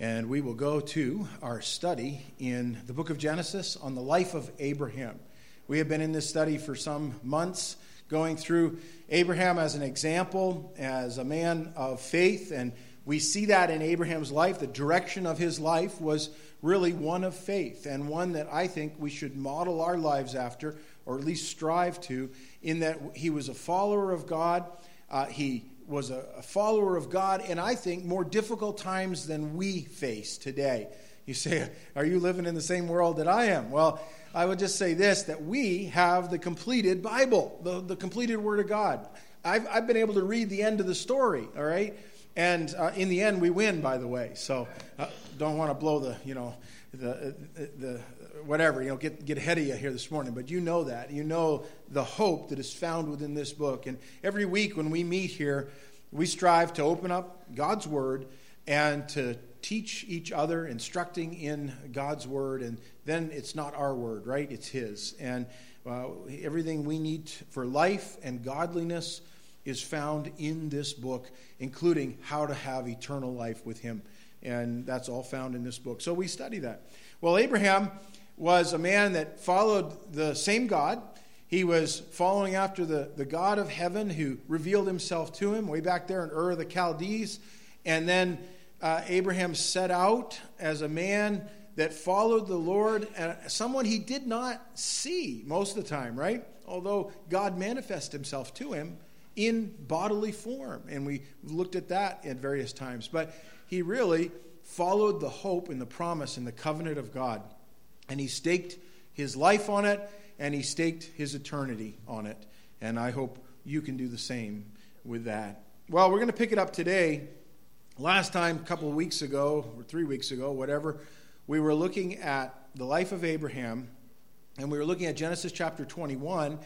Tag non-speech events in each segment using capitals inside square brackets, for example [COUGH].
And we will go to our study in the book of Genesis on the life of Abraham. We have been in this study for some months, going through Abraham as an example, as a man of faith. And we see that in Abraham's life. The direction of his life was really one of faith, and one that I think we should model our lives after, or at least strive to, in that he was a follower of God. Uh, he was a, a follower of God, and I think more difficult times than we face today. You say, Are you living in the same world that I am? Well, I would just say this that we have the completed Bible, the, the completed Word of God. I've, I've been able to read the end of the story, all right? And uh, in the end, we win, by the way. So uh, don't want to blow the, you know, the, the, whatever, you know, get, get ahead of you here this morning, but you know that. You know the hope that is found within this book. And every week when we meet here, we strive to open up God's Word and to teach each other, instructing in God's Word. And then it's not our Word, right? It's His. And uh, everything we need for life and godliness is found in this book, including how to have eternal life with Him. And that's all found in this book. So we study that. Well, Abraham was a man that followed the same God. He was following after the, the God of heaven who revealed himself to him way back there in Ur of the Chaldees. And then uh, Abraham set out as a man that followed the Lord, and someone he did not see most of the time, right? Although God manifested himself to him in bodily form. And we looked at that at various times. But he really followed the hope and the promise and the covenant of God. And he staked his life on it, and he staked his eternity on it. And I hope you can do the same with that. Well, we're going to pick it up today. Last time, a couple of weeks ago, or three weeks ago, whatever, we were looking at the life of Abraham, and we were looking at Genesis chapter 21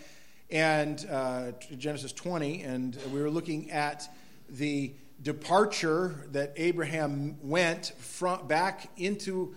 and uh, Genesis 20, and we were looking at the departure that Abraham went from, back into,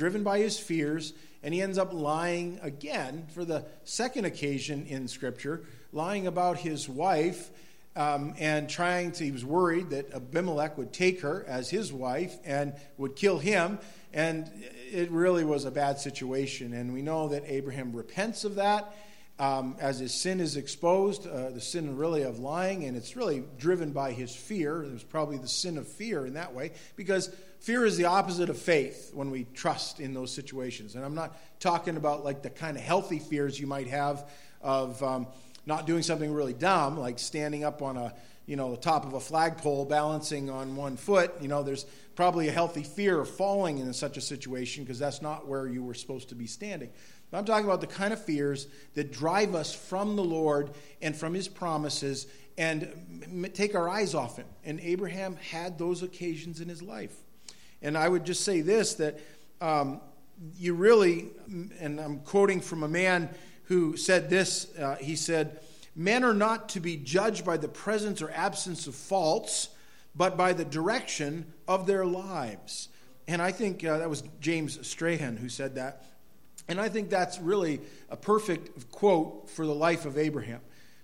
driven by his fears, and he ends up lying again for the second occasion in Scripture, lying about his wife. Um, and trying to, he was worried that Abimelech would take her as his wife and would kill him. And it really was a bad situation. And we know that Abraham repents of that um, as his sin is exposed, uh, the sin really of lying, and it's really driven by his fear. It was probably the sin of fear in that way, because fear is the opposite of faith when we trust in those situations. And I'm not talking about like the kind of healthy fears you might have of um, not doing something really dumb, like standing up on a you know the top of a flagpole balancing on one foot. You know, there's probably a healthy fear of falling in such a situation because that's not where you were supposed to be standing. I'm talking about the kind of fears that drive us from the Lord and from his promises and take our eyes off him. And Abraham had those occasions in his life. And I would just say this that um, you really, and I'm quoting from a man who said this uh, he said, Men are not to be judged by the presence or absence of faults, but by the direction of their lives. And I think uh, that was James Strahan who said that. And I think that's really a perfect quote for the life of Abraham.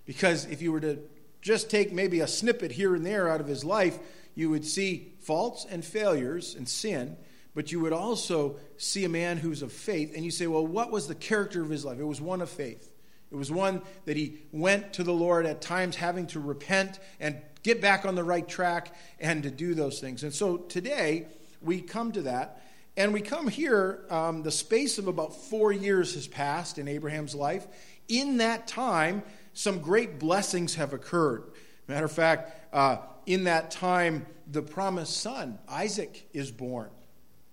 Because if you were to just take maybe a snippet here and there out of his life, you would see faults and failures and sin, but you would also see a man who's of faith. And you say, well, what was the character of his life? It was one of faith. It was one that he went to the Lord at times having to repent and get back on the right track and to do those things. And so today, we come to that. And we come here, um, the space of about four years has passed in Abraham's life. In that time, some great blessings have occurred. Matter of fact, uh, in that time, the promised son, Isaac, is born.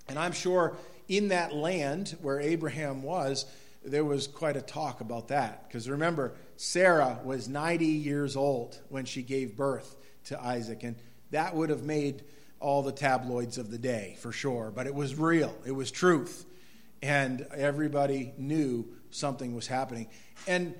And I'm sure in that land where Abraham was, there was quite a talk about that. Because remember, Sarah was 90 years old when she gave birth to Isaac. And that would have made all the tabloids of the day, for sure, but it was real, it was truth. And everybody knew something was happening. And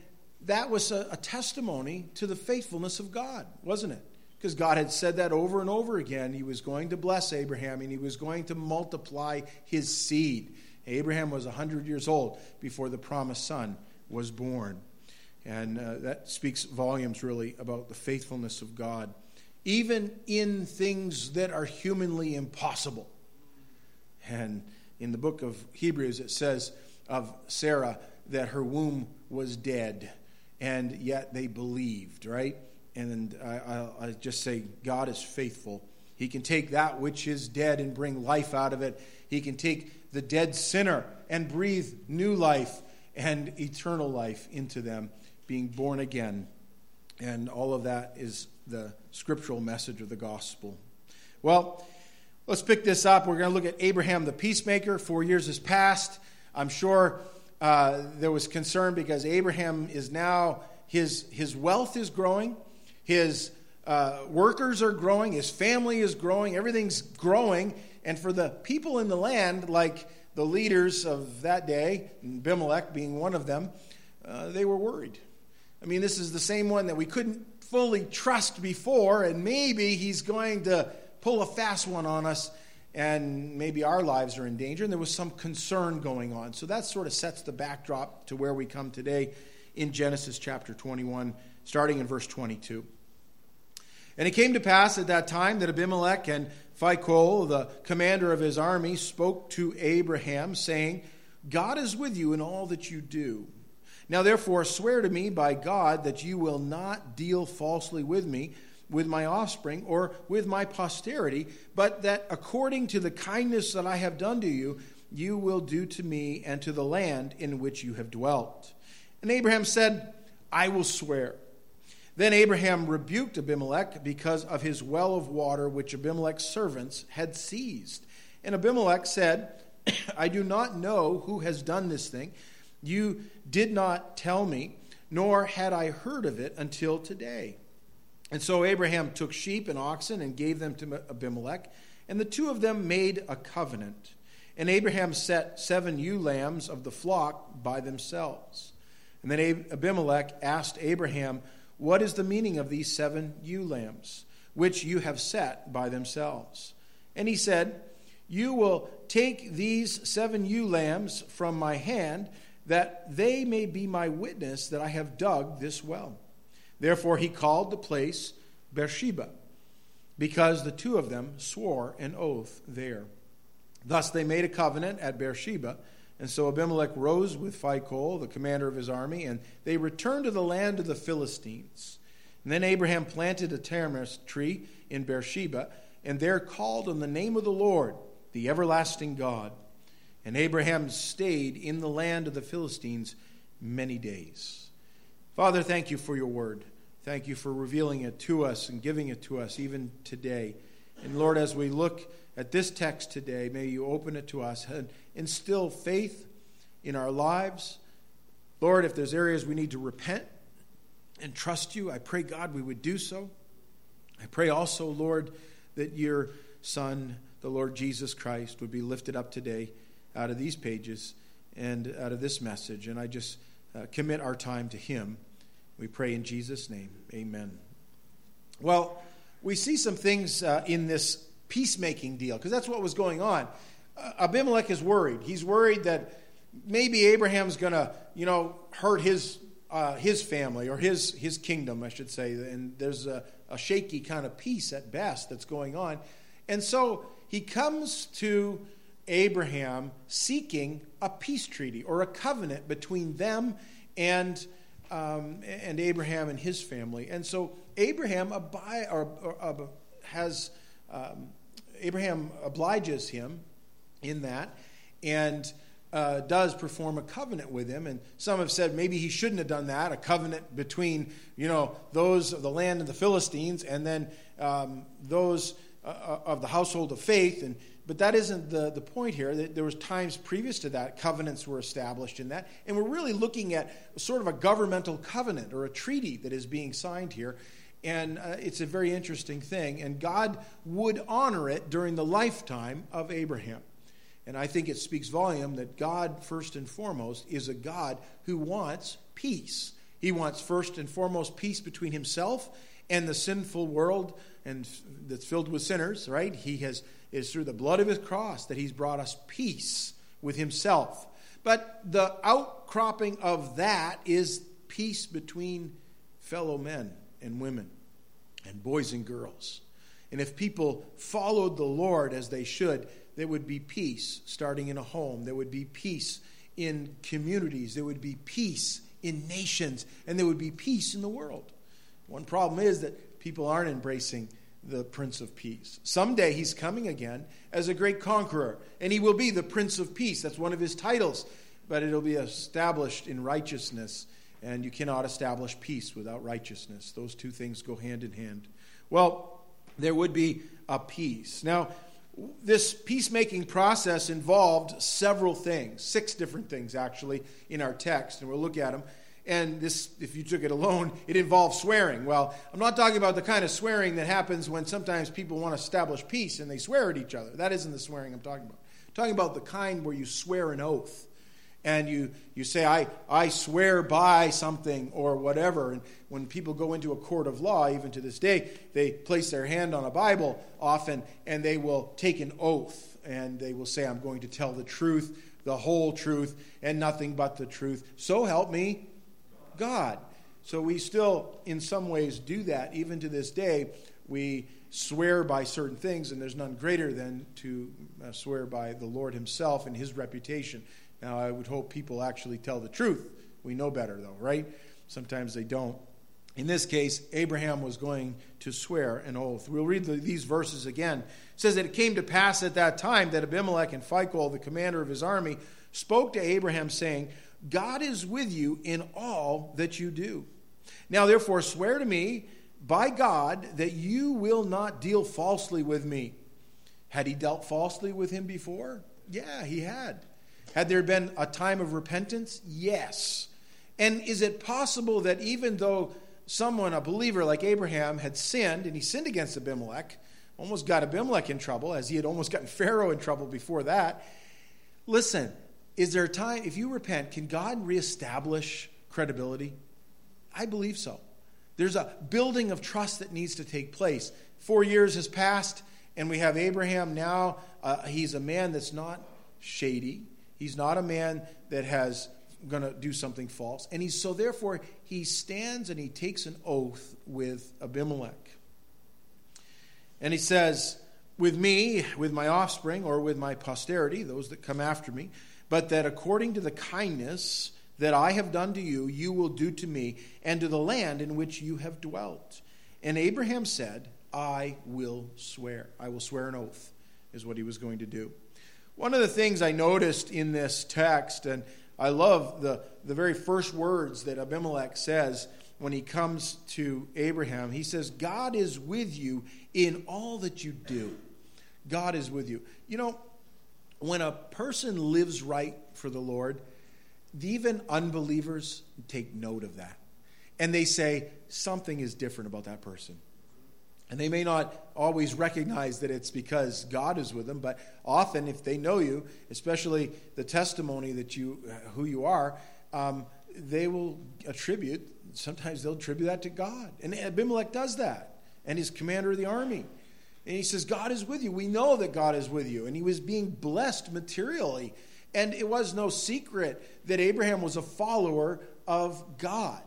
that was a, a testimony to the faithfulness of God, wasn't it? Because God had said that over and over again. He was going to bless Abraham and he was going to multiply his seed. Abraham was 100 years old before the promised son was born. And uh, that speaks volumes, really, about the faithfulness of God even in things that are humanly impossible. And in the book of Hebrews, it says of Sarah that her womb was dead, and yet they believed, right? And I, I, just say, God is faithful. He can take that which is dead and bring life out of it. He can take the dead sinner and breathe new life and eternal life into them, being born again. And all of that is the scriptural message of the gospel. Well, let's pick this up. We're going to look at Abraham the peacemaker. Four years has passed. I'm sure uh, there was concern because Abraham is now, his, his wealth is growing, his uh, workers are growing, his family is growing, everything's growing. And for the people in the land, like the leaders of that day, Abimelech being one of them, uh, they were worried. I mean, this is the same one that we couldn't fully trust before, and maybe he's going to pull a fast one on us, and maybe our lives are in danger. And there was some concern going on. So that sort of sets the backdrop to where we come today in Genesis chapter 21, starting in verse 22. And it came to pass at that time that Abimelech and Phicol, the commander of his army, spoke to Abraham, saying, God is with you in all that you do. Now, therefore, swear to me by God that you will not deal falsely with me, with my offspring, or with my posterity, but that according to the kindness that I have done to you, you will do to me and to the land in which you have dwelt. And Abraham said, I will swear. Then Abraham rebuked Abimelech because of his well of water which Abimelech's servants had seized. And Abimelech said, [COUGHS] I do not know who has done this thing. You did not tell me, nor had I heard of it until today. And so Abraham took sheep and oxen and gave them to Abimelech, and the two of them made a covenant. And Abraham set seven ewe lambs of the flock by themselves. And then Abimelech asked Abraham, what is the meaning of these seven ewe lambs, which you have set by themselves? And he said, You will take these seven ewe lambs from my hand, that they may be my witness that I have dug this well. Therefore he called the place Beersheba, because the two of them swore an oath there. Thus they made a covenant at Beersheba and so Abimelech rose with Phicol, the commander of his army, and they returned to the land of the Philistines. And then Abraham planted a tamarisk tree in Beersheba, and there called on the name of the Lord, the everlasting God. And Abraham stayed in the land of the Philistines many days. Father, thank you for your word. Thank you for revealing it to us and giving it to us even today. And Lord, as we look at this text today, may you open it to us and instill faith in our lives. Lord, if there's areas we need to repent and trust you, I pray, God, we would do so. I pray also, Lord, that your Son, the Lord Jesus Christ, would be lifted up today out of these pages and out of this message. And I just uh, commit our time to him. We pray in Jesus' name. Amen. Well, we see some things uh, in this peacemaking deal, because that's what was going on. Uh, Abimelech is worried. He's worried that maybe Abraham's going to, you know, hurt his uh, his family or his his kingdom, I should say. And there's a, a shaky kind of peace at best that's going on. And so he comes to Abraham seeking a peace treaty or a covenant between them and um, and Abraham and his family. And so Abraham or, or, uh, has um, Abraham obliges him in that and uh, does perform a covenant with him. And some have said maybe he shouldn't have done that a covenant between, you know, those of the land of the Philistines and then um, those uh, uh of the household of faith. And, but that isn't the, the point here. There was times previous to that, covenants were established in that. And we're really looking at sort of a governmental covenant or a treaty that is being signed here. And uh, it's a very interesting thing. And God would honor it during the lifetime of Abraham. And I think it speaks volume that God, first and foremost, is a God who wants peace. He wants, first and foremost, peace between himself and the sinful world and that's filled with sinners, right? He has is through the blood of his cross that he's brought us peace with himself. But the outcropping of that is peace between fellow men and women and boys and girls. And if people followed the Lord as they should, there would be peace starting in a home, there would be peace in communities, there would be peace in nations, and there would be peace in the world. One problem is that people aren't embracing the Prince of Peace. Someday he's coming again as a great conqueror, and he will be the Prince of Peace. That's one of his titles, but it'll be established in righteousness, and you cannot establish peace without righteousness. Those two things go hand in hand. Well, there would be a peace. Now, this peacemaking process involved several things, six different things actually, in our text, and we'll look at them. And this, if you took it alone, it involves swearing. Well, I'm not talking about the kind of swearing that happens when sometimes people want to establish peace and they swear at each other. That isn't the swearing I'm talking about. I'm talking about the kind where you swear an oath and you, you say, I, I swear by something or whatever. And when people go into a court of law, even to this day, they place their hand on a Bible often and they will take an oath and they will say, I'm going to tell the truth, the whole truth, and nothing but the truth. So help me, God. So we still, in some ways, do that. Even to this day, we swear by certain things, and there's none greater than to uh, swear by the Lord Himself and His reputation. Now, I would hope people actually tell the truth. We know better, though, right? Sometimes they don't. In this case, Abraham was going to swear an oath. We'll read the, these verses again. It says that it came to pass at that time that Abimelech and Phicol, the commander of his army, spoke to Abraham, saying, God is with you in all that you do. Now, therefore, swear to me by God that you will not deal falsely with me. Had he dealt falsely with him before? Yeah, he had. Had there been a time of repentance? Yes. And is it possible that even though someone, a believer like Abraham, had sinned, and he sinned against Abimelech, almost got Abimelech in trouble, as he had almost gotten [LAUGHS] Pharaoh in trouble before that? Listen, is there a time, if you repent, can God reestablish credibility? I believe so. There's a building of trust that needs to take place. Four years has passed, and we have Abraham now. Uh, he's a man that's not shady. He's not a man that has going to do something false. And he's so therefore he stands and he takes an oath with Abimelech. And he says, with me, with my offspring, or with my posterity, those that come after me, but that according to the kindness that I have done to you, you will do to me and to the land in which you have dwelt. And Abraham said, I will swear. I will swear an oath, is what he was going to do. One of the things I noticed in this text, and I love the, the very first words that Abimelech says when he comes to Abraham, he says, God is with you in all that you do. God is with you. You know, when a person lives right for the Lord, even unbelievers take note of that. And they say, something is different about that person. And they may not always recognize that it's because God is with them, but often, if they know you, especially the testimony that you, who you are, um, they will attribute, sometimes they'll attribute that to God. And Abimelech does that, and he's commander of the army. And he says, God is with you. We know that God is with you. And he was being blessed materially. And it was no secret that Abraham was a follower of God.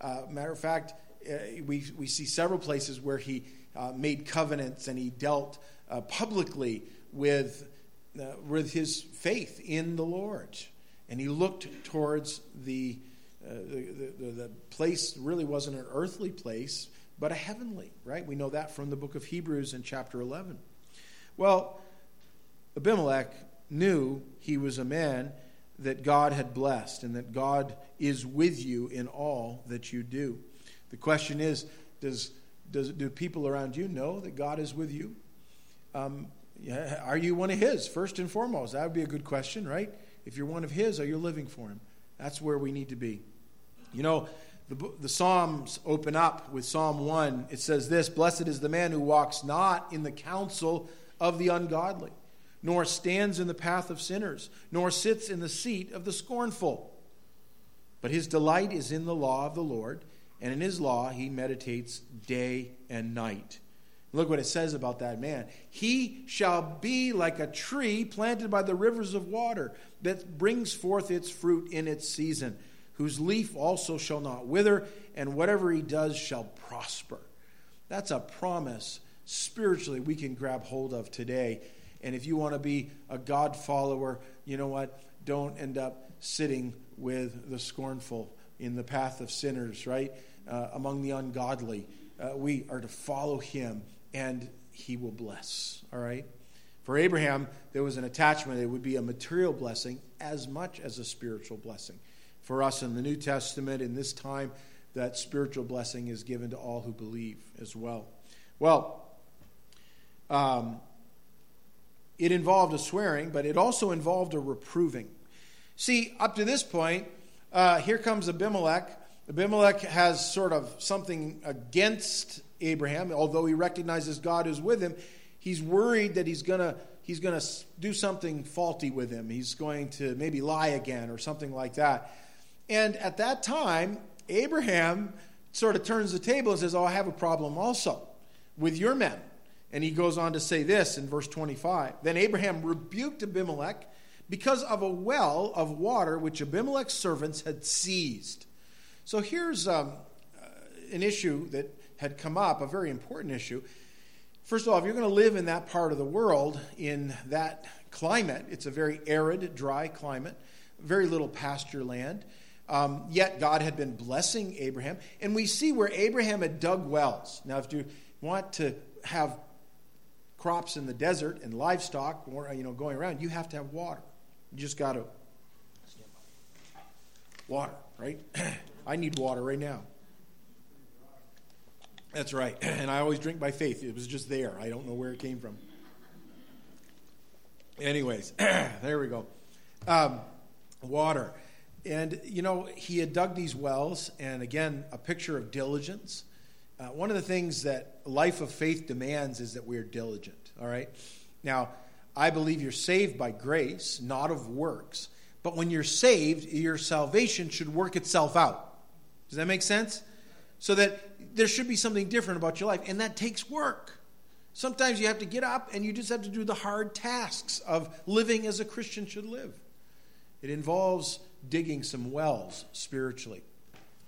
Uh, matter of fact, uh, we, we see several places where he uh, made covenants and he dealt uh, publicly with, uh, with his faith in the Lord. And he looked towards the, uh, the, the, the place, really wasn't an earthly place, but a heavenly, right? We know that from the book of Hebrews in chapter 11. Well, Abimelech knew he was a man that God had blessed and that God is with you in all that you do. The question is does, does, do people around you know that God is with you? Um, are you one of His, first and foremost? That would be a good question, right? If you're one of His, are you living for Him? That's where we need to be. You know, the, the Psalms open up with Psalm 1. It says this Blessed is the man who walks not in the counsel of the ungodly, nor stands in the path of sinners, nor sits in the seat of the scornful. But his delight is in the law of the Lord, and in his law he meditates day and night. Look what it says about that man. He shall be like a tree planted by the rivers of water that brings forth its fruit in its season whose leaf also shall not wither, and whatever he does shall prosper. That's a promise spiritually we can grab hold of today. And if you want to be a God follower, you know what? Don't end up sitting with the scornful in the path of sinners, right? Uh, among the ungodly. Uh, we are to follow him, and he will bless, all right? For Abraham, there was an attachment. It would be a material blessing as much as a spiritual blessing. For us in the New Testament, in this time, that spiritual blessing is given to all who believe as well. Well, um, it involved a swearing, but it also involved a reproving. See, up to this point, uh, here comes Abimelech. Abimelech has sort of something against Abraham, although he recognizes God is with him. He's worried that he's going to he's going to do something faulty with him. He's going to maybe lie again or something like that. And at that time, Abraham sort of turns the table and says, Oh, I have a problem also with your men. And he goes on to say this in verse 25 Then Abraham rebuked Abimelech because of a well of water which Abimelech's servants had seized. So here's um, uh, an issue that had come up, a very important issue. First of all, if you're going to live in that part of the world, in that climate, it's a very arid, dry climate, very little pasture land. Um, yet God had been blessing Abraham. And we see where Abraham had dug wells. Now, if you want to have crops in the desert and livestock you know, going around, you have to have water. You just got to. Water, right? [CLEARS THROAT] I need water right now. That's right. [CLEARS THROAT] And I always drink by faith. It was just there. I don't know where it came from. Anyways, [CLEARS THROAT] there we go. Um, water. And, you know, he had dug these wells, and again, a picture of diligence. Uh, one of the things that life of faith demands is that we're diligent, all right? Now, I believe you're saved by grace, not of works. But when you're saved, your salvation should work itself out. Does that make sense? So that there should be something different about your life, and that takes work. Sometimes you have to get up and you just have to do the hard tasks of living as a Christian should live. It involves digging some wells spiritually.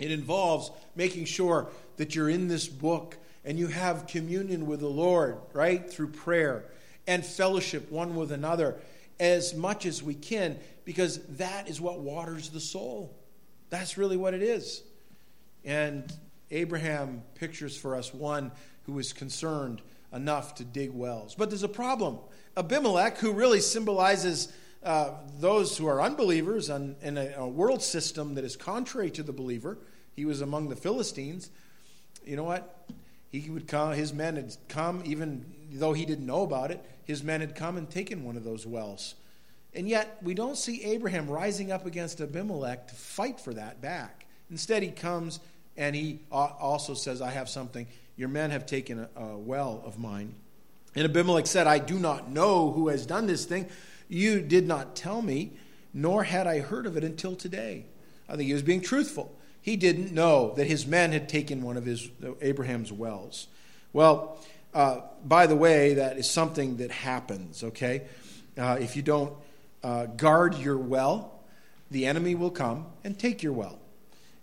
It involves making sure that you're in this book and you have communion with the Lord, right? Through prayer and fellowship one with another as much as we can because that is what waters the soul. That's really what it is. And Abraham pictures for us one who is concerned enough to dig wells. But there's a problem. Abimelech, who really symbolizes uh, those who are unbelievers in, in a, a, world system that is contrary to the believer. He was among the Philistines. You know what? He would come, his men had come, even though he didn't know about it, his men had come and taken one of those wells. And yet, we don't see Abraham rising up against Abimelech to fight for that back. Instead, he comes and he also says, I have something. Your men have taken a, a well of mine. And Abimelech said, I do not know who has done this thing. You did not tell me, nor had I heard of it until today. I think he was being truthful. He didn't know that his men had taken one of his Abraham's wells. Well, uh, by the way, that is something that happens, okay? Uh, if you don't uh, guard your well, the enemy will come and take your well.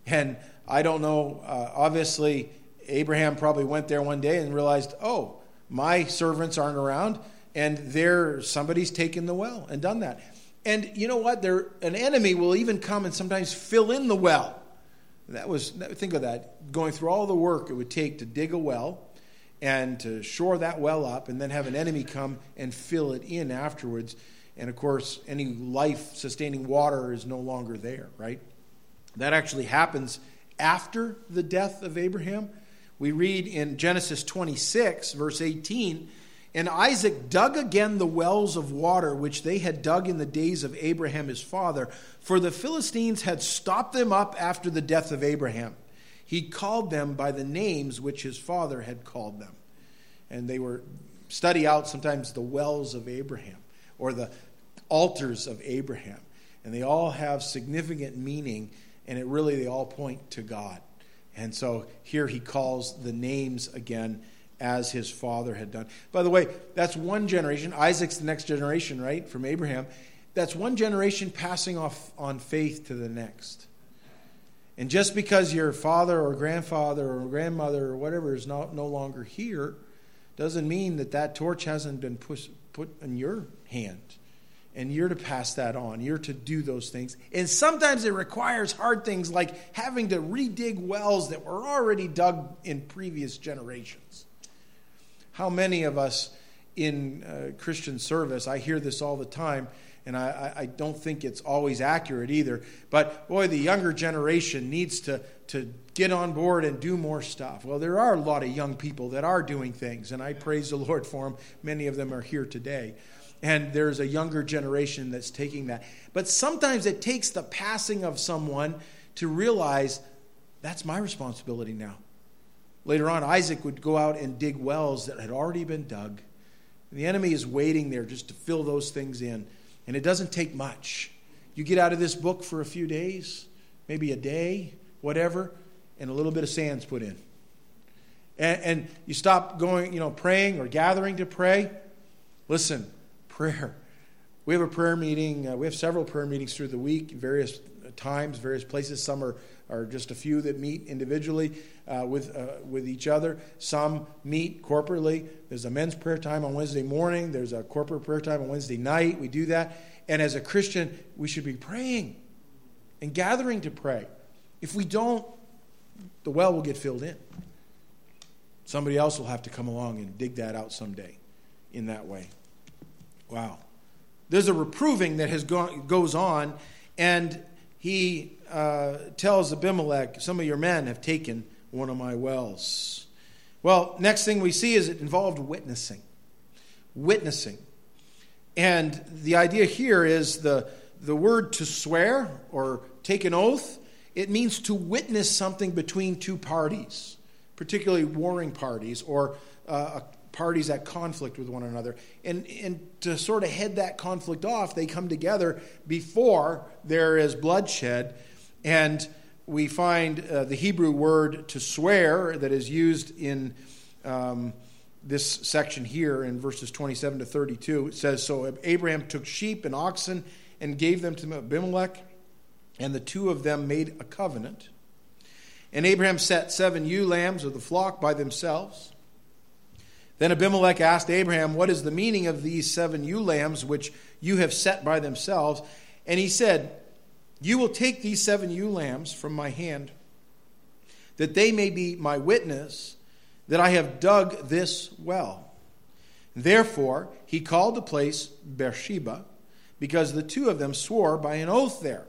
And I don't know, uh, obviously, Abraham probably went there one day and realized, oh, my servants aren't around and there somebody's taken the well and done that. And you know what? There, an enemy will even come and sometimes fill in the well. That was think of that going through all the work it would take to dig a well and to shore that well up, and then have an enemy come and fill it in afterwards. And of course, any life sustaining water is no longer there, right? That actually happens after the death of Abraham. We read in Genesis 26, verse 18 and Isaac dug again the wells of water which they had dug in the days of Abraham his father, for the Philistines had stopped them up after the death of Abraham. He called them by the names which his father had called them. And they were study out sometimes the wells of Abraham or the altars of Abraham. And they all have significant meaning, and it really they all point to God. And so here he calls the names again as his father had done. By the way, that's one generation. Isaac's the next generation, right, from Abraham. That's one generation passing off on faith to the next. And just because your father or grandfather or grandmother or whatever is not, no longer here, doesn't mean that that torch hasn't been put in your hand. And you're to pass that on. You're to do those things. And sometimes it requires hard things like having to redig wells that were already dug in previous generations. How many of us in uh, Christian service, I hear this all the time, and I, I, don't think it's always accurate either. But boy, the younger generation needs to, to get on board and do more stuff. Well, there are a lot of young people that are doing things, and I praise the Lord for them. Many of them are here today. And there's a younger generation that's taking that. But sometimes it takes the passing of someone to realize that's my responsibility now. Later on, Isaac would go out and dig wells that had already been dug. The enemy is waiting there just to fill those things in. And it doesn't take much. You get out of this book for a few days, maybe a day, whatever, and a little bit of sand's put in. And, and you stop going, you know, praying or gathering to pray. Listen, prayer. We have a prayer meeting. Uh, we have several prayer meetings through the week, various times, various places. Some are, are just a few that meet individually uh, with, uh, with each other. Some meet corporately. There's a men's prayer time on Wednesday morning, there's a corporate prayer time on Wednesday night. We do that. And as a Christian, we should be praying and gathering to pray. If we don't, the well will get filled in. Somebody else will have to come along and dig that out someday in that way. Wow. There's a reproving that has gone, goes on, and he uh, tells Abimelech, Some of your men have taken one of my wells. Well, next thing we see is it involved witnessing. Witnessing. And the idea here is the, the word to swear or take an oath, it means to witness something between two parties, particularly warring parties or uh, parties at conflict with one another. And, and to sort of head that conflict off, they come together before there is bloodshed. And we find uh, the Hebrew word to swear that is used in um, this section here in verses 27 to 32. It says So Abraham took sheep and oxen and gave them to Abimelech, and the two of them made a covenant. And Abraham set seven ewe lambs of the flock by themselves. Then Abimelech asked Abraham, What is the meaning of these seven ewe lambs which you have set by themselves? And he said, you will take these seven ewe lambs from my hand, that they may be my witness that I have dug this well. Therefore, he called the place Beersheba, because the two of them swore by an oath there.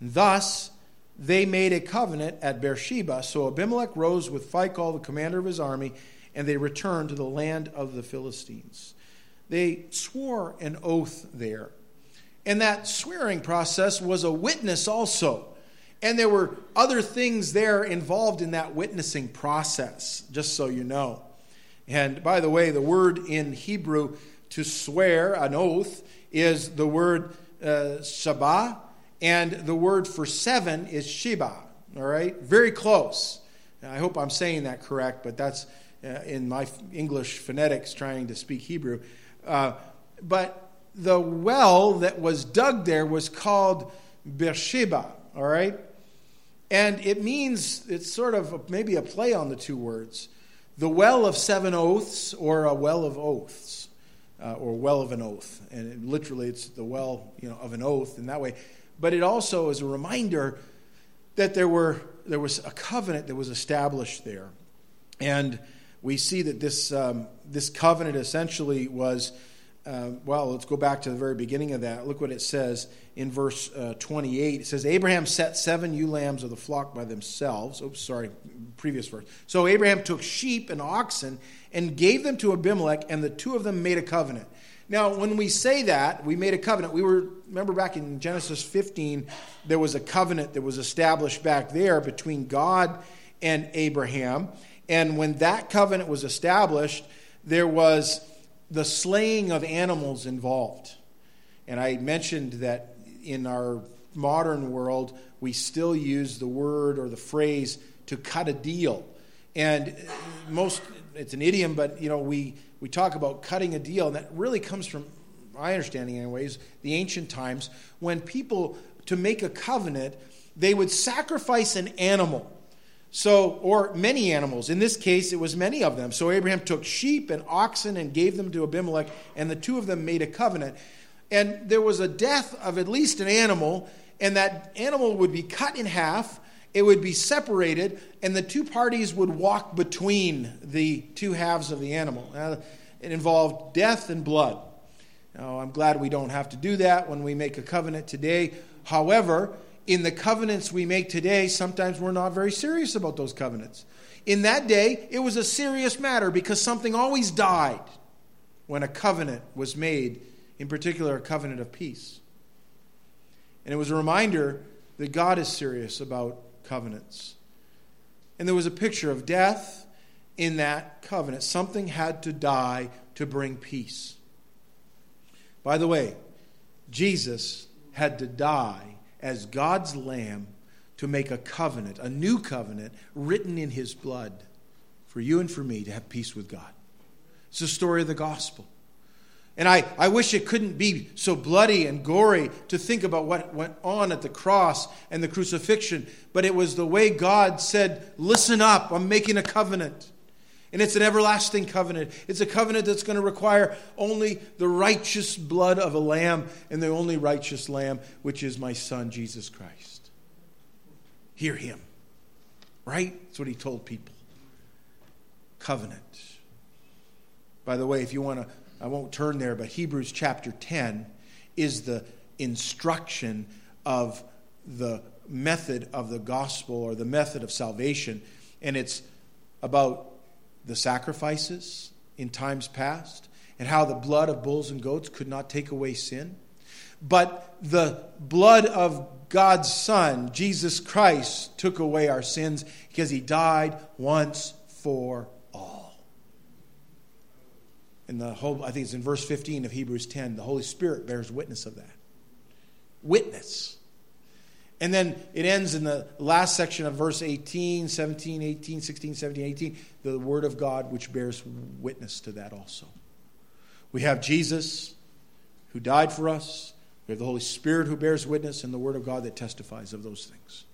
Thus, they made a covenant at Beersheba. So Abimelech rose with Phicol, the commander of his army, and they returned to the land of the Philistines. They swore an oath there. And that swearing process was a witness also. And there were other things there involved in that witnessing process, just so you know. And by the way, the word in Hebrew to swear, an oath, is the word uh, and the word for seven is shiba. All right? Very close. I hope I'm saying that correct, but that's in my English phonetics trying to speak Hebrew. Uh, but the well that was dug there was called Beersheba, all right? And it means, it's sort of maybe a play on the two words the well of seven oaths or a well of oaths. Uh, or well of an oath, and it, literally it's the well, you know, of an oath in that way. But it also is a reminder that there were there was a covenant that was established there, and we see that this um, this covenant essentially was uh, well, let's go back to the very beginning of that. Look what it says in verse uh, 28. It says, Abraham set seven ewe lambs of the flock by themselves. Oops, sorry, previous verse. So Abraham took sheep and oxen and gave them to Abimelech, and the two of them made a covenant. Now, when we say that, we made a covenant. We were, remember back in Genesis 15, there was a covenant that was established back there between God and Abraham. And when that covenant was established, there was the slaying of animals involved. And I mentioned that in our modern world, we still use the word or the phrase to cut a deal. And most, it's an idiom, but you know, we, we talk about cutting a deal, and that really comes from my understanding, anyways, the ancient times when people, to make a covenant, they would sacrifice an animal So, or many animals. In this case, it was many of them. So Abraham took sheep and oxen and gave them to Abimelech, and the two of them made a covenant. And there was a death of at least an animal, and that animal would be cut in half, it would be separated, and the two parties would walk between the two halves of the animal. Now, it involved death and blood. Now, I'm glad we don't have to do that when we make a covenant today. However, in the covenants we make today, sometimes we're not very serious about those covenants. In that day, it was a serious matter because something always died when a covenant was made, in particular, a covenant of peace. And it was a reminder that God is serious about covenants. And there was a picture of death in that covenant. Something had to die to bring peace. By the way, Jesus had to die as God's lamb to make a covenant, a new covenant written in his blood for you and for me to have peace with God. It's the story of the gospel. And I, I wish it couldn't be so bloody and gory to think about what went on at the cross and the crucifixion, but it was the way God said, Listen up, I'm making a covenant. And it's an everlasting covenant. It's a covenant that's going to require only the righteous blood of a lamb and the only righteous lamb, which is my son, Jesus Christ. Hear him. Right? That's what he told people. Covenant. By the way, if you want to, I won't turn there, but Hebrews chapter 10 is the instruction of the method of the gospel or the method of salvation. And it's about the sacrifices in times past and how the blood of bulls and goats could not take away sin. But the blood of God's Son, Jesus Christ, took away our sins because he died once for all. And the whole, I think it's in verse 15 of Hebrews 10, the Holy Spirit bears witness of that. Witness. And then it ends in the last section of verse 18, 17, 18, 16, 17, 18, the Word of God, which bears witness to that also. We have Jesus who died for us, we have the Holy Spirit who bears witness, and the Word of God that testifies of those things.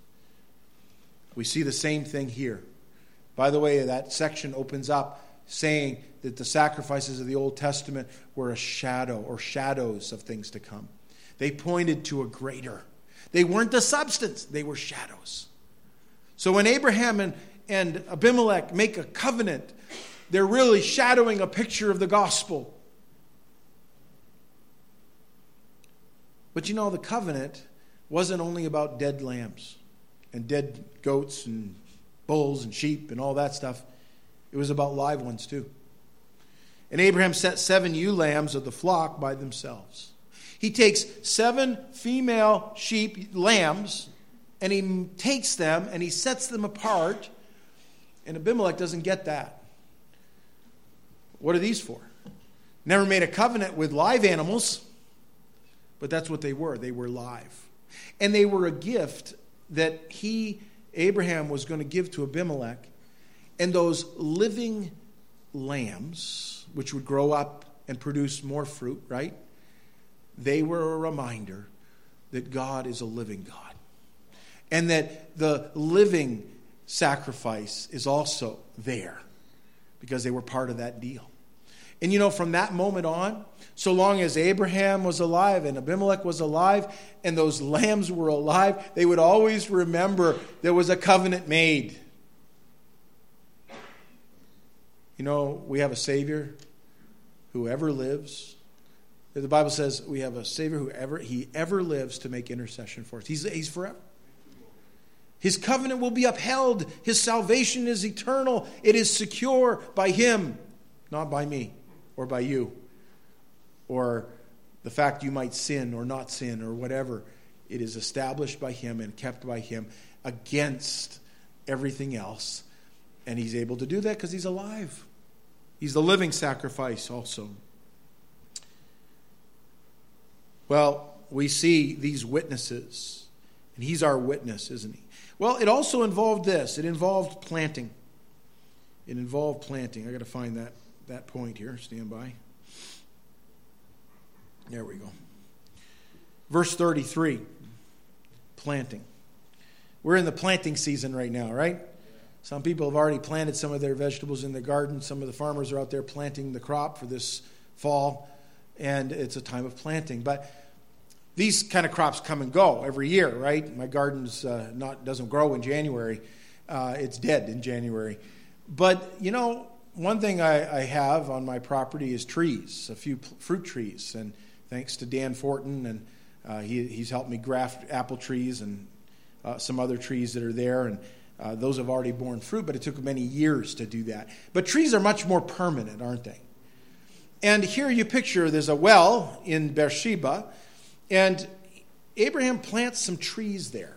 We see the same thing here. By the way, that section opens up saying that the sacrifices of the Old Testament were a shadow or shadows of things to come. They pointed to a greater. They weren't the substance, they were shadows. So when Abraham and, and Abimelech make a covenant, they're really shadowing a picture of the gospel. But you know, the covenant wasn't only about dead lambs and dead goats and bulls and sheep and all that stuff, it was about live ones too. And Abraham set seven ewe lambs of the flock by themselves. He takes seven female sheep, lambs, and he takes them and he sets them apart. And Abimelech doesn't get that. What are these for? Never made a covenant with live animals, but that's what they were. They were live. And they were a gift that he, Abraham, was going to give to Abimelech. And those living lambs, which would grow up and produce more fruit, right? They were a reminder that God is a living God and that the living sacrifice is also there because they were part of that deal. And you know, from that moment on, so long as Abraham was alive and Abimelech was alive and those lambs were alive, they would always remember there was a covenant made. You know, we have a Savior who ever lives the Bible says we have a Savior who ever he ever lives to make intercession for us. He's, he's forever. His covenant will be upheld. His salvation is eternal. It is secure by him, not by me or by you or the fact you might sin or not sin or whatever. It is established by him and kept by him against everything else. And he's able to do that because he's alive. He's the living sacrifice also. Well, we see these witnesses, and he's our witness, isn't he? Well, it also involved this it involved planting. It involved planting. I got to find that, that point here. Stand by. There we go. Verse 33 planting. We're in the planting season right now, right? Some people have already planted some of their vegetables in the garden. Some of the farmers are out there planting the crop for this fall, and it's a time of planting. But these kind of crops come and go every year, right? My garden's uh, not doesn't grow in January; uh, it's dead in January. But you know, one thing I, I, have on my property is trees, a few fruit trees, and thanks to Dan Fortin, and uh, he, he's helped me graft apple trees and uh, some other trees that are there, and uh, those have already borne fruit, but it took many years to do that. But trees are much more permanent, aren't they? And here you picture there's a well in Beersheba, and Abraham plants some trees there.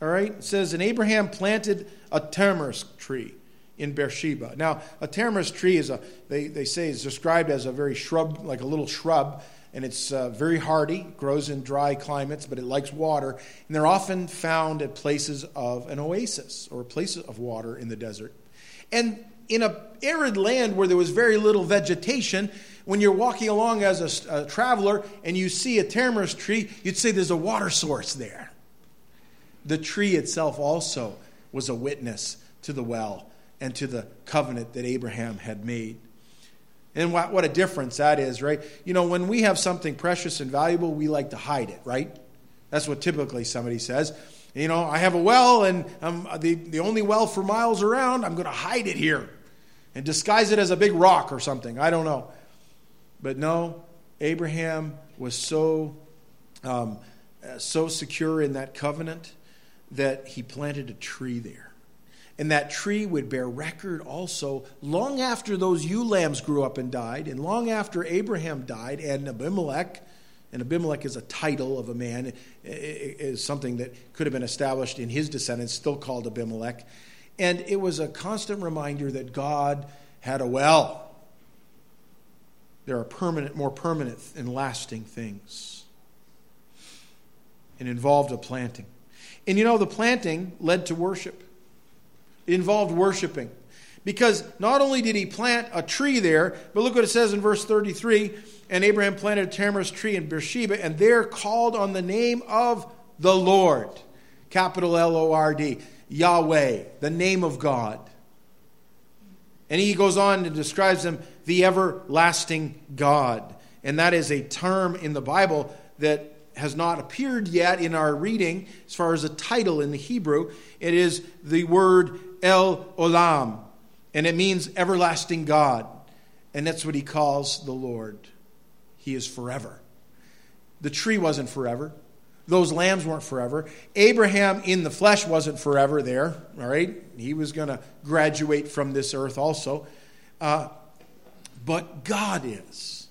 All right? It says, and Abraham planted a tamarisk tree in Beersheba. Now, a tamarisk tree is a, they, they say, is described as a very shrub, like a little shrub, and it's uh, very hardy, grows in dry climates, but it likes water. And they're often found at places of an oasis or places of water in the desert. And in a arid land where there was very little vegetation, when you're walking along as a, a traveler and you see a tamarisk tree, you'd say there's a water source there. The tree itself also was a witness to the well and to the covenant that Abraham had made. And what, what a difference that is, right? You know, when we have something precious and valuable, we like to hide it, right? That's what typically somebody says. You know, I have a well and I'm the, the only well for miles around. I'm going to hide it here and disguise it as a big rock or something. I don't know. But no, Abraham was so, um, so secure in that covenant that he planted a tree there. And that tree would bear record also long after those ewe lambs grew up and died, and long after Abraham died, and Abimelech, and Abimelech is a title of a man, is something that could have been established in his descendants, still called Abimelech. And it was a constant reminder that God had a well. There are permanent, more permanent and lasting things. It involved a planting. And you know, the planting led to worship. It involved worshiping. Because not only did he plant a tree there, but look what it says in verse 33 and Abraham planted a tamarisk tree in Beersheba, and there called on the name of the Lord, capital L O R D, Yahweh, the name of God. And he goes on and describes him the everlasting God. And that is a term in the Bible that has not appeared yet in our reading as far as a title in the Hebrew. It is the word El Olam, and it means everlasting God. And that's what he calls the Lord. He is forever. The tree wasn't forever. Those lambs weren't forever. Abraham in the flesh wasn't forever there, all right? He was going to graduate from this earth also. Uh, but God is.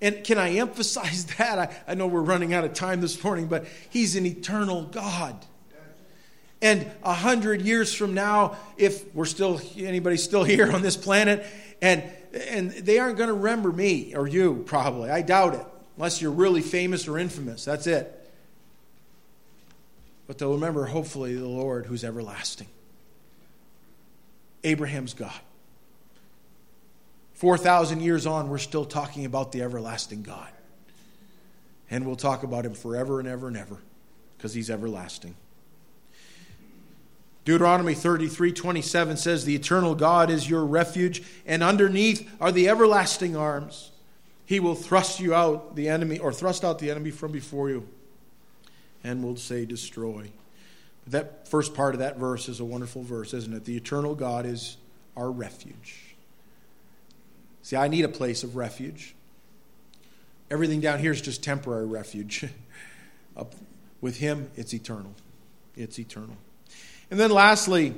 And can I emphasize [LAUGHS] that? I, I know we're running out of time this morning, but He's an eternal God. And a hundred years from now, if we're still anybody still [LAUGHS] here on this planet, and and they aren't going to remember me or you probably. I doubt it, unless you're really famous or infamous. That's it. But they'll remember, hopefully, the Lord who's everlasting. Abraham's God. 4,000 years on, we're still talking about the everlasting God. And we'll talk about him forever and ever and ever because he's everlasting. Deuteronomy 33 27 says, The eternal God is your refuge, and underneath are the everlasting arms. He will thrust you out the enemy, or thrust out the enemy from before you, and will say, Destroy. That first part of that verse is a wonderful verse, isn't it? The eternal God is our refuge. See, I need a place of refuge. Everything down here is just temporary refuge. [LAUGHS] Up with Him, it's eternal. It's eternal. And then lastly,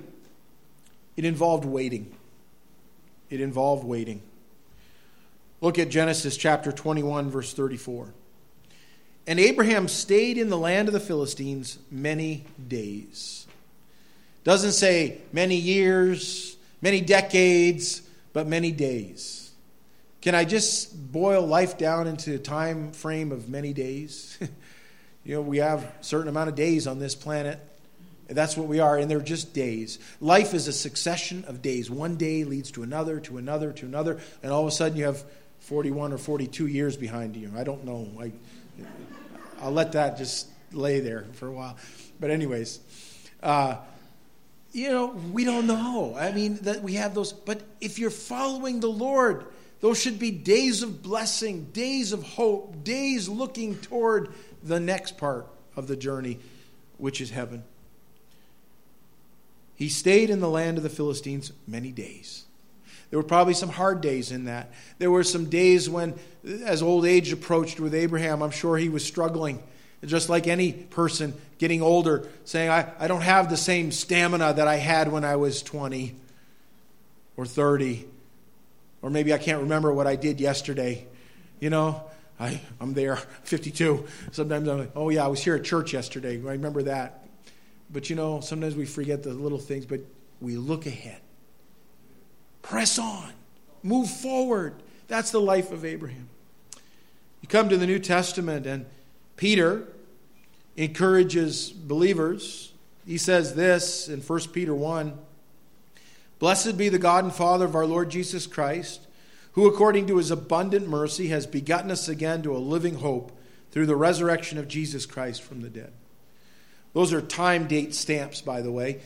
it involved waiting. It involved waiting. Look at Genesis chapter 21, verse 34. And Abraham stayed in the land of the Philistines many days. Doesn't say many years, many decades, but many days. Can I just boil life down into a time frame of many days? [LAUGHS] you know, we have a certain amount of days on this planet. That's what we are, and they're just days. Life is a succession of days. One day leads to another, to another, to another, and all of a sudden you have 41 or 42 years behind you. I don't know. I, I'll let that just lay there for a while. But, anyways, uh, you know, we don't know. I mean, that we have those. But if you're following the Lord, those should be days of blessing, days of hope, days looking toward the next part of the journey, which is heaven. He stayed in the land of the Philistines many days. There were probably some hard days in that. There were some days when, as old age approached with Abraham, I'm sure he was struggling just like any person getting older, saying, I, I don't have the same stamina that I had when I was 20 or 30, or maybe I can't remember what I did yesterday. You know, I, I'm there, [LAUGHS] 52. Sometimes I'm like, oh, yeah, I was here at church yesterday. I remember that. But you know, sometimes we forget the little things, but we look ahead. Press on, move forward. That's the life of Abraham. You come to the New Testament, and Peter encourages believers. He says this in 1 Peter 1 Blessed be the God and Father of our Lord Jesus Christ, who according to his abundant mercy has begotten us again to a living hope through the resurrection of Jesus Christ from the dead. Those are time date stamps, by the way.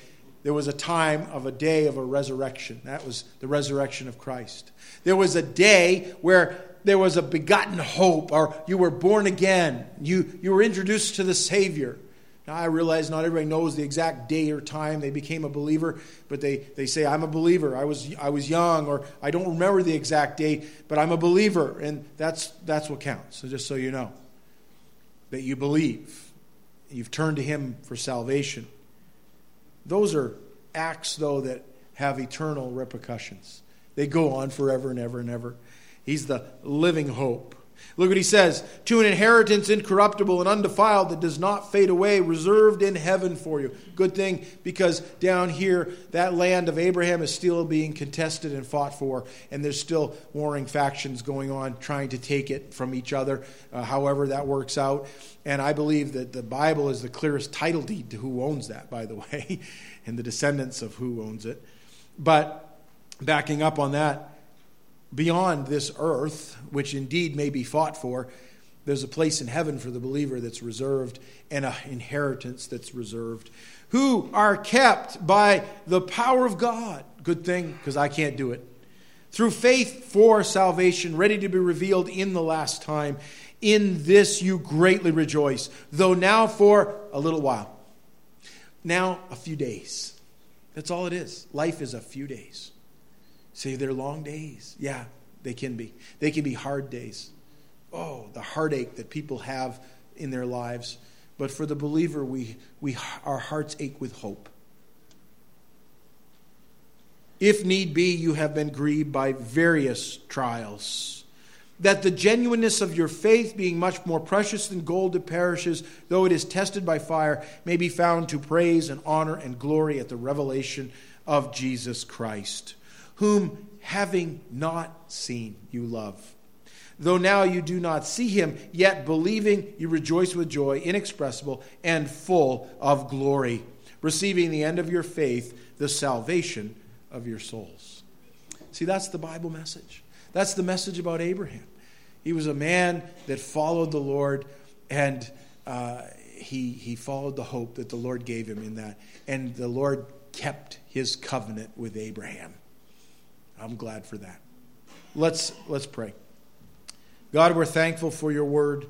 There was a time of a day of a resurrection. That was the resurrection of Christ. There was a day where there was a begotten hope, or you were born again. You, you were introduced to the Savior. Now, I realize not everybody knows the exact day or time they became a believer, but they, they say, I'm a believer. I was, I was young, or I don't remember the exact date, but I'm a believer. And that's, that's what counts. So, just so you know, that you believe. You've turned to Him for salvation. Those are acts, though, that have eternal repercussions. They go on forever and ever and ever. He's the living hope. Look what he says to an inheritance incorruptible and undefiled that does not fade away, reserved in heaven for you. Good thing because down here, that land of Abraham is still being contested and fought for, and there's still warring factions going on trying to take it from each other, uh, however that works out. And I believe that the Bible is the clearest title deed to who owns that, by the way, [LAUGHS] and the descendants of who owns it. But backing up on that, beyond this earth, which indeed may be fought for, there's a place in heaven for the believer that's reserved and an inheritance that's reserved, who are kept by the power of God. Good thing, because I can't do it. Through faith for salvation, ready to be revealed in the last time. In this you greatly rejoice, though now for a little while. Now, a few days. That's all it is. Life is a few days. Say they're long days. Yeah, they can be. They can be hard days. Oh, the heartache that people have in their lives. But for the believer, we, we, our hearts ache with hope. If need be, you have been grieved by various trials. That the genuineness of your faith, being much more precious than gold that perishes, though it is tested by fire, may be found to praise and honor and glory at the revelation of Jesus Christ whom having not seen you love. Though now you do not see him, yet believing you rejoice with joy inexpressible and full of glory, receiving the end of your faith, the salvation of your souls. See, that's the Bible message. That's the message about Abraham. He was a man that followed the Lord, and uh, he, he followed the hope that the Lord gave him in that. And the Lord kept his covenant with Abraham. I'm glad for that. Let's, let's pray. God, we're thankful for your word,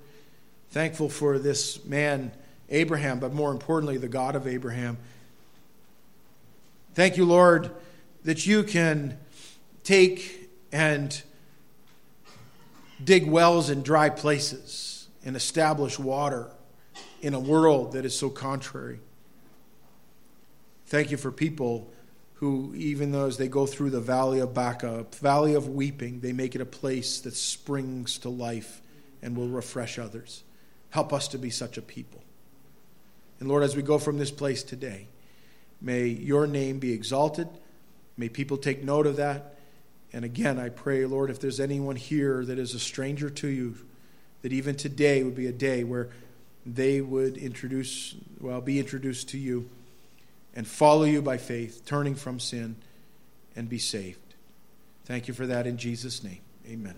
thankful for this man, Abraham, but more importantly, the God of Abraham. Thank you, Lord, that you can take and dig wells in dry places and establish water in a world that is so contrary. Thank you for people who, even though as they go through the valley of Baca, valley of weeping, they make it a place that springs to life and will refresh others. Help us to be such a people. And Lord, as we go from this place today, may your name be exalted. May people take note of that. And again, I pray, Lord, if there's anyone here that is a stranger to you, that even today would be a day where they would introduce, well, be introduced to you and follow you by faith, turning from sin and be saved. Thank you for that in Jesus' name. Amen.